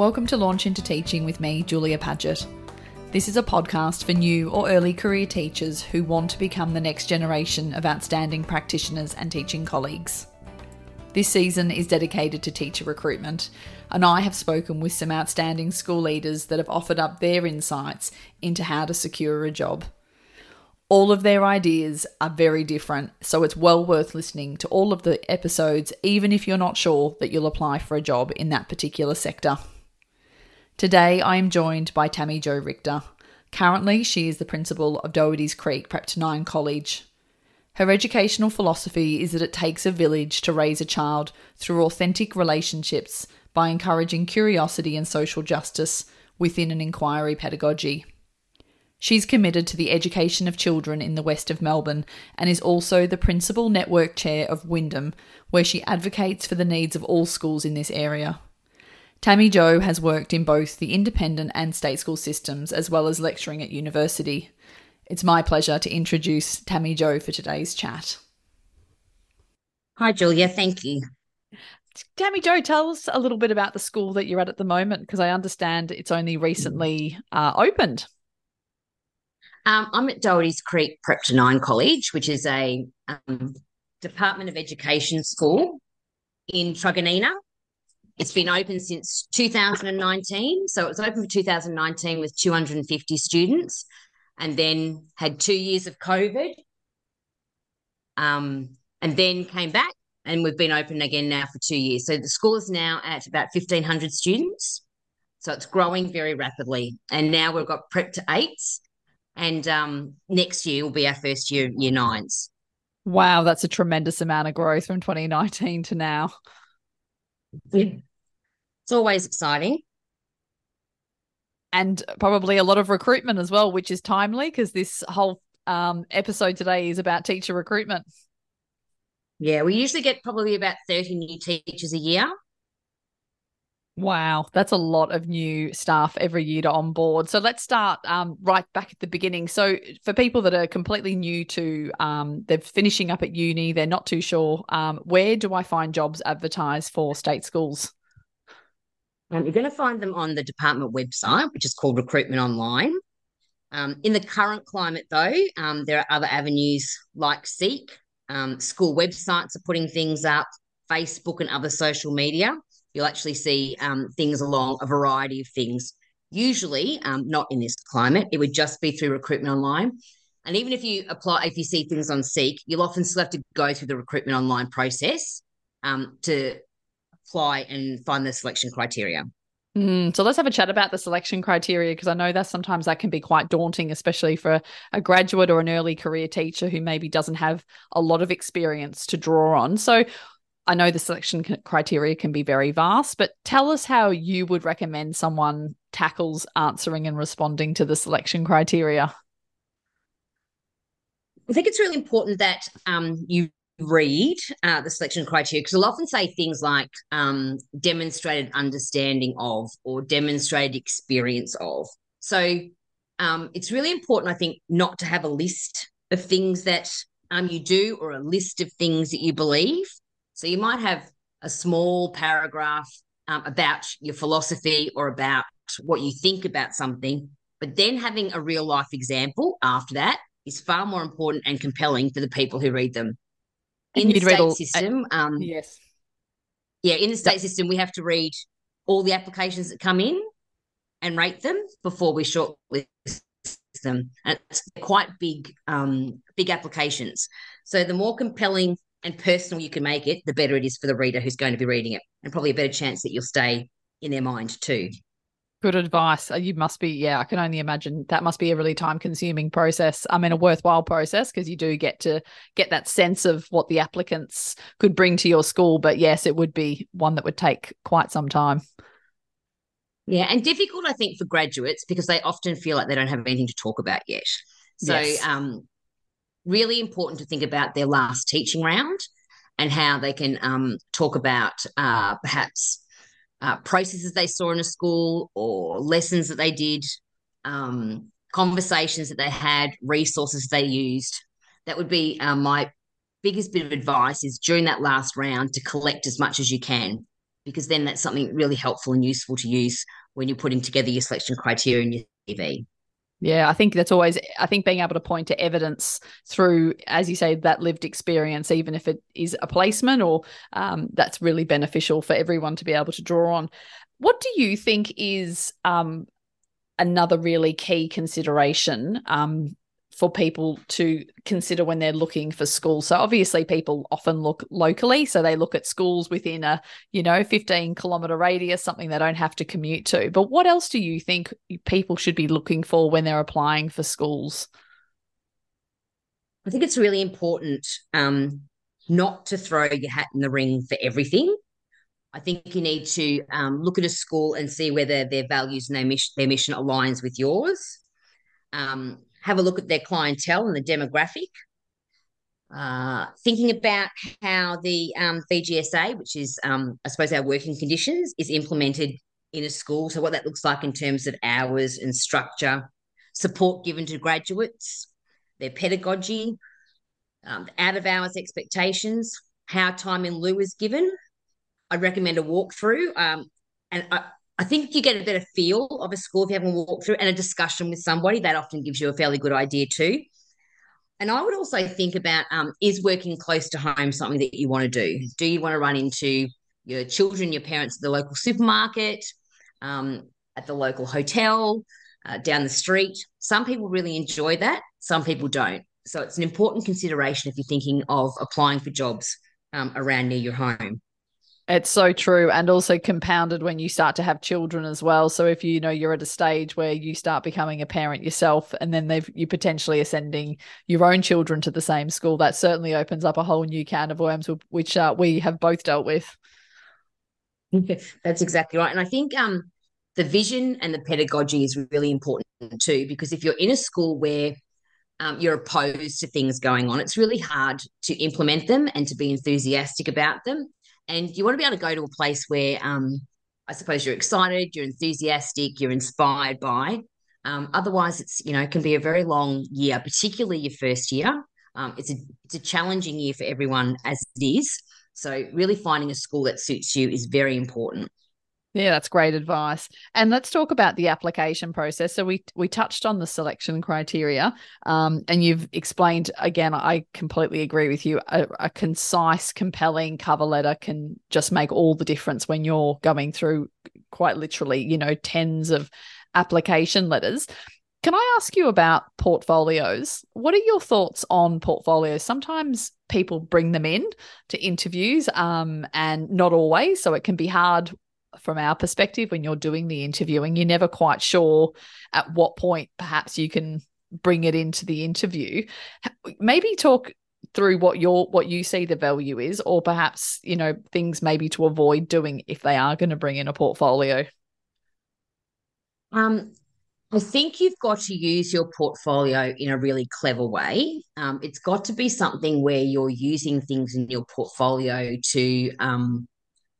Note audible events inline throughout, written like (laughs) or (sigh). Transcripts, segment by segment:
Welcome to Launch into Teaching with me, Julia Paget. This is a podcast for new or early career teachers who want to become the next generation of outstanding practitioners and teaching colleagues. This season is dedicated to teacher recruitment, and I have spoken with some outstanding school leaders that have offered up their insights into how to secure a job. All of their ideas are very different, so it's well worth listening to all of the episodes, even if you're not sure that you'll apply for a job in that particular sector. Today, I am joined by Tami-Jo Richter. Currently, she is the principal of Doherty's Creek Prep to 9 College. Her educational philosophy is that it takes a village to raise a child through authentic relationships by encouraging curiosity and social justice within an inquiry pedagogy. She's committed to the education of children in the west of Melbourne and is also the principal network chair of Wyndham, where she advocates for the needs of all schools in this area. Tami-Jo has worked in both the independent and state school systems, as well as lecturing at university. It's my pleasure to introduce Tami-Jo for today's chat. Hi, Julia. Thank you. Tami-Jo, tell us a little bit about the school that you're at at the moment, because I understand it's only recently uh, opened. Um, I'm at Doherty's Creek Prep to Nine College, which is a um, Department of Education school in Truganina, it's been open since 2019. So it was open for 2019 with 250 students and then had two years of COVID. Um, and then came back and we've been open again now for two years. So the school is now at about 1,500 students. So it's growing very rapidly. And now we've got prep to eights. And um, next year will be our first year, year nines. Wow, that's a tremendous amount of growth from 2019 to now. Yeah. It's always exciting. And probably a lot of recruitment as well, which is timely because this whole um, episode today is about teacher recruitment. Yeah, we usually get probably about 30 new teachers a year. Wow, that's a lot of new staff every year to onboard. So let's start um, right back at the beginning. So for people that are completely new to, um, they're finishing up at uni, they're not too sure. Um, where do I find jobs advertised for state schools? Um, you're going to find them on the department website, which is called Recruitment Online. Um, in the current climate, though, um, there are other avenues like Seek. Um, school websites are putting things up, Facebook and other social media. You'll actually see um, things along a variety of things. Usually, um, not in this climate, it would just be through Recruitment Online. And even if you apply, if you see things on Seek, you'll often still have to go through the Recruitment Online process to apply and find the selection criteria. Mm, so let's have a chat about the selection criteria because I know that sometimes that can be quite daunting, especially for a graduate or an early career teacher who maybe doesn't have a lot of experience to draw on. So I know the selection criteria can be very vast, but tell us how you would recommend someone tackles answering and responding to the selection criteria. I think it's really important that um, you read uh, the selection criteria because they'll often say things like um, demonstrated understanding of or demonstrated experience of. So um, it's really important, I think, not to have a list of things that um, you do or a list of things that you believe. So you might have a small paragraph um, about your philosophy or about what you think about something, but then having a real life example after that is far more important and compelling for the people who read them in the state all, system. Um, yes. Yeah, in the state system, we have to read all the applications that come in and rate them before we shortlist them. And it's quite big, um, big applications. So the more compelling and personal you can make it, the better it is for the reader who's going to be reading it, and probably a better chance that you'll stay in their mind too. Good advice. Uh, you must be, yeah, I can only imagine that must be a really time consuming process. I mean, a worthwhile process because you do get to get that sense of what the applicants could bring to your school. But yes, it would be one that would take quite some time. Yeah, and difficult, I think, for graduates because they often feel like they don't have anything to talk about yet. So, yes. um, really important to think about their last teaching round and how they can um, talk about uh, perhaps uh, processes they saw in a school or lessons that they did, um, conversations that they had, resources they used. That would be uh, my biggest bit of advice is during that last round to collect as much as you can. because then that's something really helpful and useful to use when you're putting together your selection criteria in your CV. Yeah, I think that's always, I think being able to point to evidence through, as you say, that lived experience, even if it is a placement or um, that's really beneficial for everyone to be able to draw on. What do you think is um, another really key consideration um, for people to consider when they're looking for schools. So obviously people often look locally, so they look at schools within a, you know, 15 kilometer radius, something they don't have to commute to. But what else do you think people should be looking for when they're applying for schools? I think it's really important um, not to throw your hat in the ring for everything. I think you need to um, look at a school and see whether their values and their mission, their mission aligns with yours. Um, have a look at their clientele and the demographic. Uh, thinking about how the um, VGSA, which is, um, I suppose, our working conditions, is implemented in a school. So, what that looks like in terms of hours and structure, support given to graduates, their pedagogy, um, out of hours expectations, how time in lieu is given. I'd recommend a walkthrough. Um, and I, I think you get a better feel of a school if you have a walkthrough and a discussion with somebody. That often gives you a fairly good idea too. And I would also think about um, is working close to home something that you want to do? Do you want to run into your children, your parents at the local supermarket, um, at the local hotel, uh, down the street? Some people really enjoy that, some people don't. So it's an important consideration if you're thinking of applying for jobs um, around near your home. It's so true. And also compounded when you start to have children as well. So if you know you're at a stage where you start becoming a parent yourself and then they've you potentially are sending your own children to the same school, that certainly opens up a whole new can of worms, which uh, we have both dealt with. That's exactly right. And I think um the vision and the pedagogy is really important too, because if you're in a school where um, you're opposed to things going on, it's really hard to implement them and to be enthusiastic about them and you want to be able to go to a place where um, I suppose you're excited, you're enthusiastic, you're inspired by. Um, otherwise, it's you know it can be a very long year, particularly your first year. Um, it's a it's a challenging year for everyone as it is. So really finding a school that suits you is very important. Yeah, that's great advice. And let's talk about the application process. So we we touched on the selection criteria, um, and you've explained again. I completely agree with you. A, a, concise, compelling cover letter can just make all the difference when you're going through quite literally, you know, tens of application letters. Can I ask you about portfolios? What are your thoughts on portfolios? Sometimes people bring them in to interviews um, and not always. So it can be hard from our perspective when you're doing the interviewing you're never quite sure at what point perhaps you can bring it into the interview maybe talk through what your what you see the value is or perhaps you know things maybe to avoid doing if they are going to bring in a portfolio um I think you've got to use your portfolio in a really clever way. Um, it's got to be something where you're using things in your portfolio to um,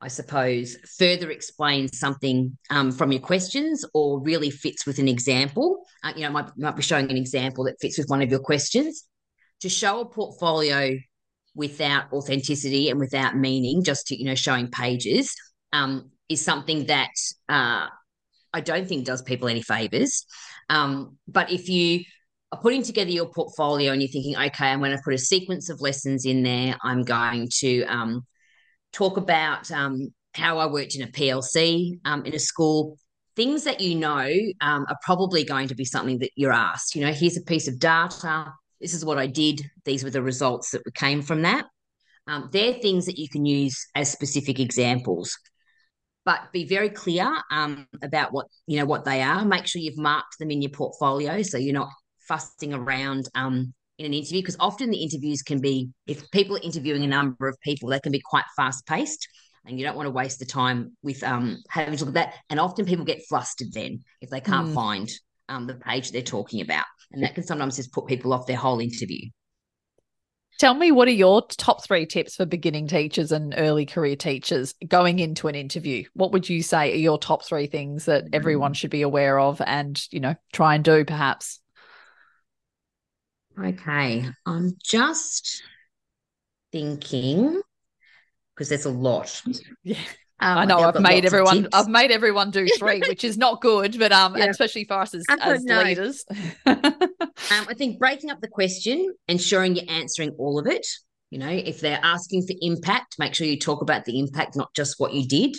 I suppose, further explains something um, from your questions or really fits with an example. Uh, you know, might, might be showing an example that fits with one of your questions. To show a portfolio without authenticity and without meaning, just to, you know, showing pages, um, is something that uh, I don't think does people any favors. Um, but if you are putting together your portfolio and you're thinking, okay, I'm going to put a sequence of lessons in there, I'm going to um, talk about um, how I worked in a PLC um, in a school. Things that you know um, are probably going to be something that you're asked. You know, here's a piece of data. This is what I did. These were the results that came from that. Um, they're things that you can use as specific examples, but be very clear um, about what you know what they are. Make sure you've marked them in your portfolio so you're not fussing around um, in an interview because often the interviews can be if people are interviewing a number of people they can be quite fast paced and you don't want to waste the time with um, having to look at that and often people get flustered then if they can't mm. find um, the page they're talking about and that can sometimes just put people off their whole interview Tell me, what are your top three tips for beginning teachers and early career teachers going into an interview? What would you say are your top three things that everyone mm. should be aware of and, you know, try and do perhaps? Okay, I'm just thinking because there's a lot. (laughs) Yeah. Um, I know I've made everyone I've made everyone do three, (laughs) which is not good, but um, yeah. especially for us as, as leaders. (laughs) um, I think breaking up the question, ensuring you're answering all of it. You know, if they're asking for impact, make sure you talk about the impact, not just what you did.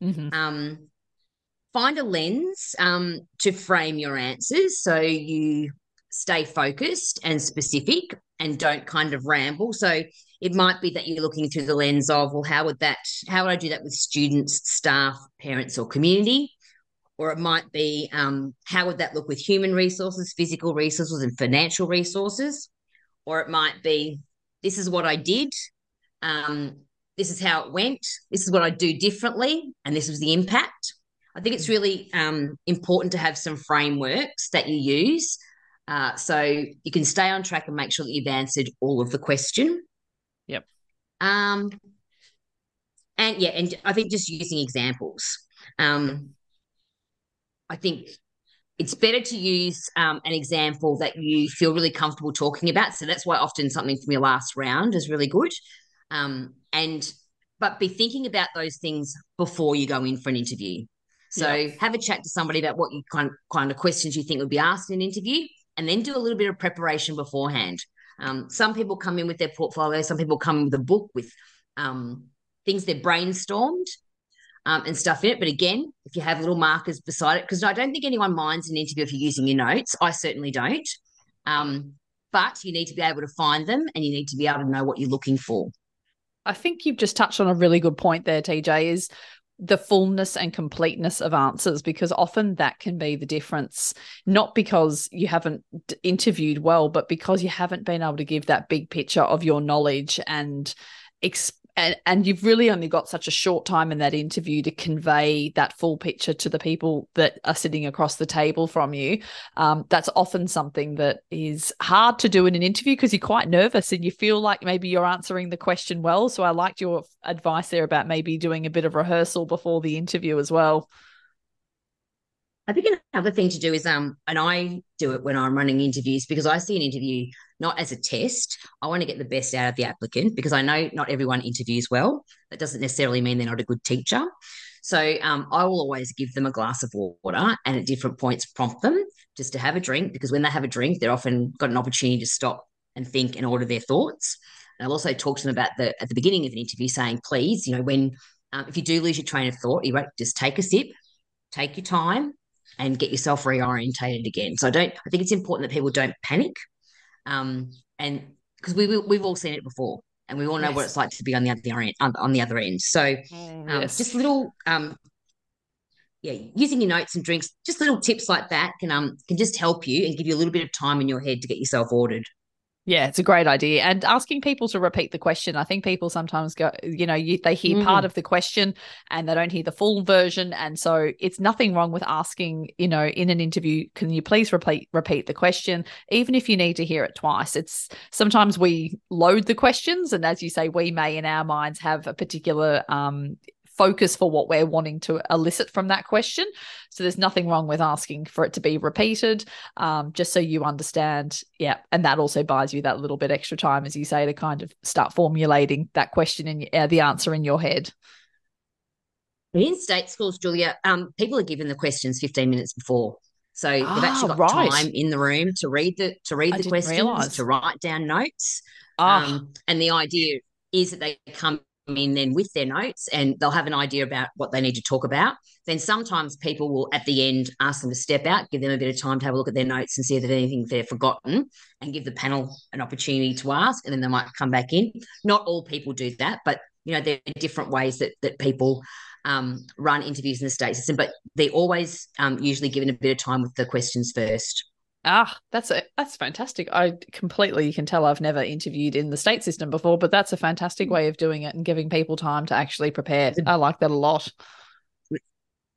Mm-hmm. Um, find a lens um, to frame your answers so you stay focused and specific and don't kind of ramble. So it might be that you're looking through the lens of, well, how would that, how would I do that with students, staff, parents, or community? Or it might be, um, how would that look with human resources, physical resources, and financial resources? Or it might be, this is what I did. Um, this is how it went. This is what I do differently. And this was the impact. I think it's really um, important to have some frameworks that you use uh, so you can stay on track and make sure that you've answered all of the question. Yep. Um, and yeah, and I think just using examples. Um, I think it's better to use um, an example that you feel really comfortable talking about. So that's why often something from your last round is really good. Um, and but be thinking about those things before you go in for an interview. So yeah. have a chat to somebody about what you kind kind of questions you think would be asked in an interview, and then do a little bit of preparation beforehand. Um, some people come in with their portfolio. Some people come in with a book with um, things they've brainstormed um, and stuff in it. But again, if you have little markers beside it, because I don't think anyone minds an interview if you're using your notes. I certainly don't. Um, but you need to be able to find them, and you need to be able to know what you're looking for. I think you've just touched on a really good point there, TJ. Is the fullness and completeness of answers because often that can be the difference not because you haven't interviewed well but because you haven't been able to give that big picture of your knowledge and and, and you've really only got such a short time in that interview to convey that full picture to the people that are sitting across the table from you. Um, that's often something that is hard to do in an interview because you're quite nervous and you feel like maybe you're answering the question well. So I liked your advice there about maybe doing a bit of rehearsal before the interview as well. I think another thing to do is um, and I do it when I'm running interviews because I see an interview not as a test. I want to get the best out of the applicant because I know not everyone interviews well. That doesn't necessarily mean they're not a good teacher. So um, I will always give them a glass of water and at different points prompt them just to have a drink because when they have a drink, they're often got an opportunity to stop and think and order their thoughts. And I'll also talk to them about the at the beginning of an interview saying, please, you know, when um, if you do lose your train of thought, you just take a sip, take your time, and get yourself reorientated again. So I don't. I think it's important that people don't panic um, and because we, we have all seen it before, and we all know yes. what it's like to be on the other end. On the other end, so mm, um, yes. just little, um, yeah, using your notes and drinks, just little tips like that can um can just help you and give you a little bit of time in your head to get yourself ordered. Yeah, it's a great idea. And asking people to repeat the question. I think people sometimes go, you know, you, they hear mm. part of the question and they don't hear the full version. And so it's nothing wrong with asking, you know, in an interview, can you please repeat repeat the question, even if you need to hear it twice. It's sometimes we load the questions, and as you say, we may in our minds have a particular um, focus for what we're wanting to elicit from that question. So there's nothing wrong with asking for it to be repeated, um, just so you understand. Yeah. And that also buys you that little bit extra time, as you say, to kind of start formulating that question and uh, the answer in your head. In state schools, Julia, um, people are given the questions 15 minutes before. So they've ah, actually got right. time in the room to read the to read I the questions, realize. to write down notes. Oh. Um, and the idea is that they come in then with their notes and they'll have an idea about what they need to talk about. Then sometimes people will at the end ask them to step out, give them a bit of time to have a look at their notes and see if there's anything they've forgotten and give the panel an opportunity to ask and then they might come back in. Not all people do that, but you know, there are different ways that that people um, run interviews in the state system, but they're always um, usually given a bit of time with the questions first. Ah, that's a, that's fantastic. I completely you can tell I've never interviewed in the state system before, but that's a fantastic hmm. way of doing it and giving people time to actually prepare. I like that a lot. It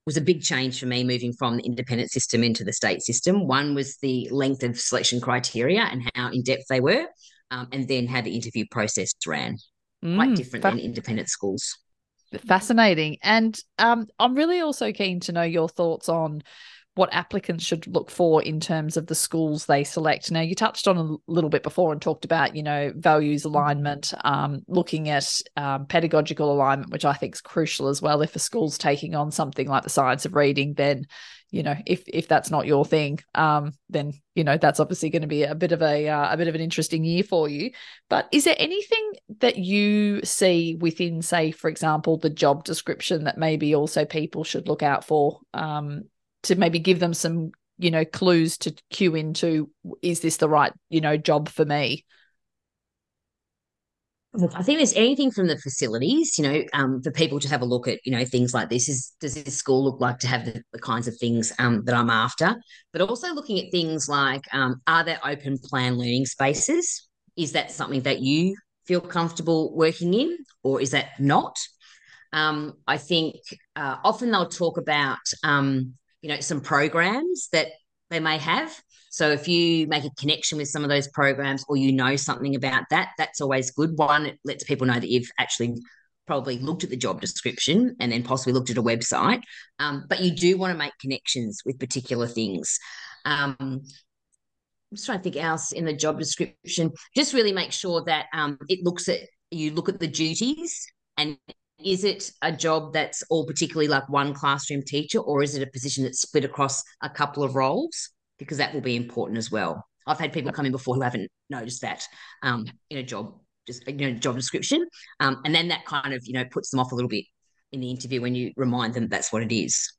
was a big change for me moving from the independent system into the state system. One was the length of selection criteria and how in depth they were, um, and then how the interview process ran. Mm, Quite different fa- than independent schools. Fascinating, and um, I'm really also keen to know your thoughts on what applicants should look for in terms of the schools they select. Now, you touched on a little bit before and talked about, you know, values alignment, um, looking at um, pedagogical alignment, which I think is crucial as well. If a school's taking on something like the science of reading, then, you know, if if that's not your thing, um, then you know that's obviously going to be a bit of a uh, a bit of an interesting year for you. But is there anything that you see within, say, for example, the job description that maybe also people should look out for? Um, to maybe give them some you know clues to cue into is this the right you know job for me Look, I think there's anything from the facilities, you know, um, for people to have a look at, you know, things like this. Is does this school look like to have the, the kinds of things um, that I'm after? But also looking at things like, um, are there open plan learning spaces? Is that something that you feel comfortable working in, or is that not? Um, I think uh, often they'll talk about, um, you know, some programs that they may have. So if you make a connection with some of those programs or you know something about that, that's always good. One, it lets people know that you've actually probably looked at the job description and then possibly looked at a website. Um, but you do want to make connections with particular things. Um, I'm just trying to think else in the job description. Just really make sure that um, it looks at you look at the duties and is it a job that's all particularly like one classroom teacher or is it a position that's split across a couple of roles? Because that will be important as well. I've had people come in before who haven't noticed that um, in a job just you know job description, um, and then that kind of you know puts them off a little bit in the interview when you remind them that's what it is.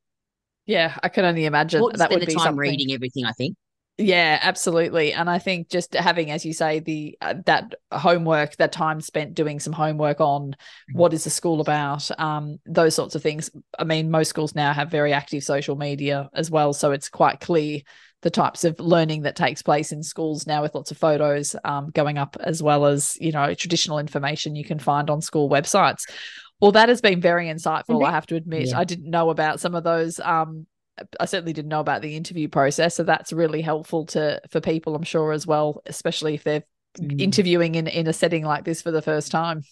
yeah i can only imagine to that would the be time something reading everything. I think. Yeah absolutely. And i think just having as you say the uh, that homework that time spent doing some homework on what is the school about um those sorts of things. I mean most schools now have very active social media as well so it's quite clear the types of learning that takes place in schools now with lots of photos um, going up as well as you know traditional information you can find on school websites. Well that has been very insightful i have to admit. Yeah. i didn't know about some of those um, I certainly didn't know about the interview process, so that's really helpful to for people, I'm sure, as well, especially if they're Mm. interviewing in in a setting like this for the first time.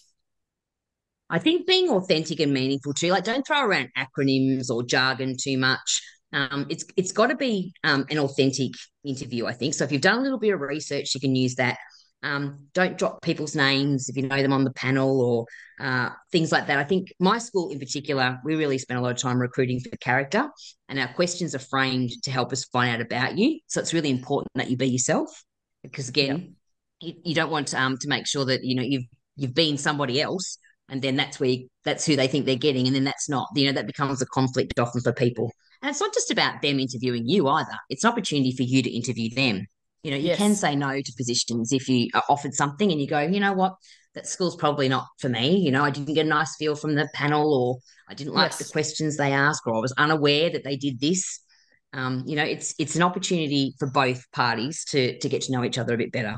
I think being authentic and meaningful too. Like, don't throw around acronyms or jargon too much. Um, it's it's got to be um, an authentic interview. I think so. If you've done a little bit of research, you can use that. Um, don't drop people's names if you know them on the panel or uh, things like that. I think my school in particular, we really spent a lot of time recruiting for character, and our questions are framed to help us find out about you. So it's really important that you be yourself, because again, you, you don't want um, to make sure that you know you've you've been somebody else and then that's where you, that's who they think they're getting and then that's not you know that becomes a conflict often for people and it's not just about them interviewing you either it's an opportunity for you to interview them you know you Yes. can say no to positions if you are offered something and you go you know what that school's probably not for me you know i didn't get a nice feel from the panel or i didn't like Yes. the questions they asked or i was unaware that they did this um, you know it's it's an opportunity for both parties to to get to know each other a bit better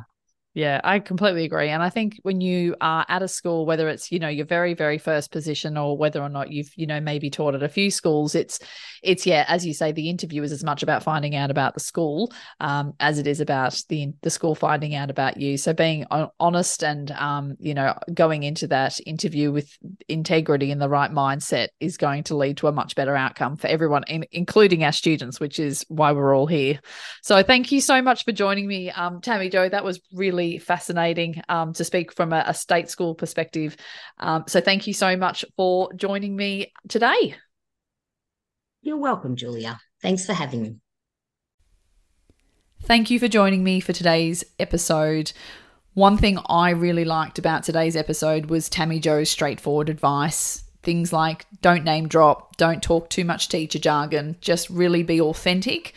Yeah, I completely agree. And I think when you are at a school, whether it's, you know, your very, very first position or whether or not you've, you know, maybe taught at a few schools, it's, it's, yeah, as you say, the interview is as much about finding out about the school um, as it is about the, the school finding out about you. So being honest and, um, you know, going into that interview with integrity and the right mindset is going to lead to a much better outcome for everyone, in, including our students, which is why we're all here. So thank you so much for joining me, um, Tami-Jo. That was really fascinating um, to speak from a, a state school perspective. Um, so thank you so much for joining me today. you're welcome julia thanks for having me Thank you for joining me for today's episode. One thing I really liked about today's episode was Tami-Jo's straightforward advice. Things like don't name drop, don't talk too much teacher jargon, just really be authentic.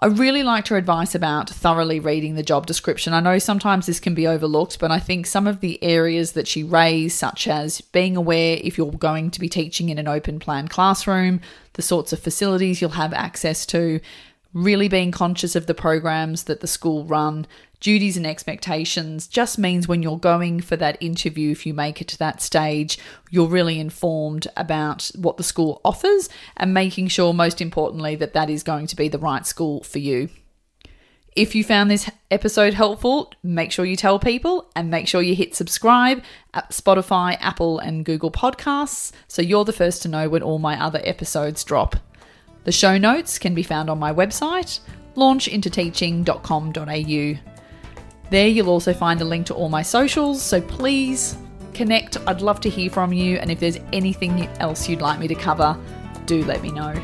I really liked her advice about thoroughly reading the job description. I know sometimes this can be overlooked, but I think some of the areas that she raised, such as being aware if you're going to be teaching in an open plan classroom, the sorts of facilities you'll have access to, really being conscious of the programs that the school run, duties and expectations just means when you're going for that interview, if you make it to that stage, you're really informed about what the school offers and making sure, most importantly, that that is going to be the right school for you. If you found this episode helpful, make sure you tell people and make sure you hit subscribe at Spotify, Apple, and Google Podcasts so you're the first to know when all my other episodes drop. The show notes can be found on my website, launchintoteaching.com.au. There you'll also find a link to all my socials, so please connect. I'd love to hear from you, and if there's anything else you'd like me to cover, do let me know.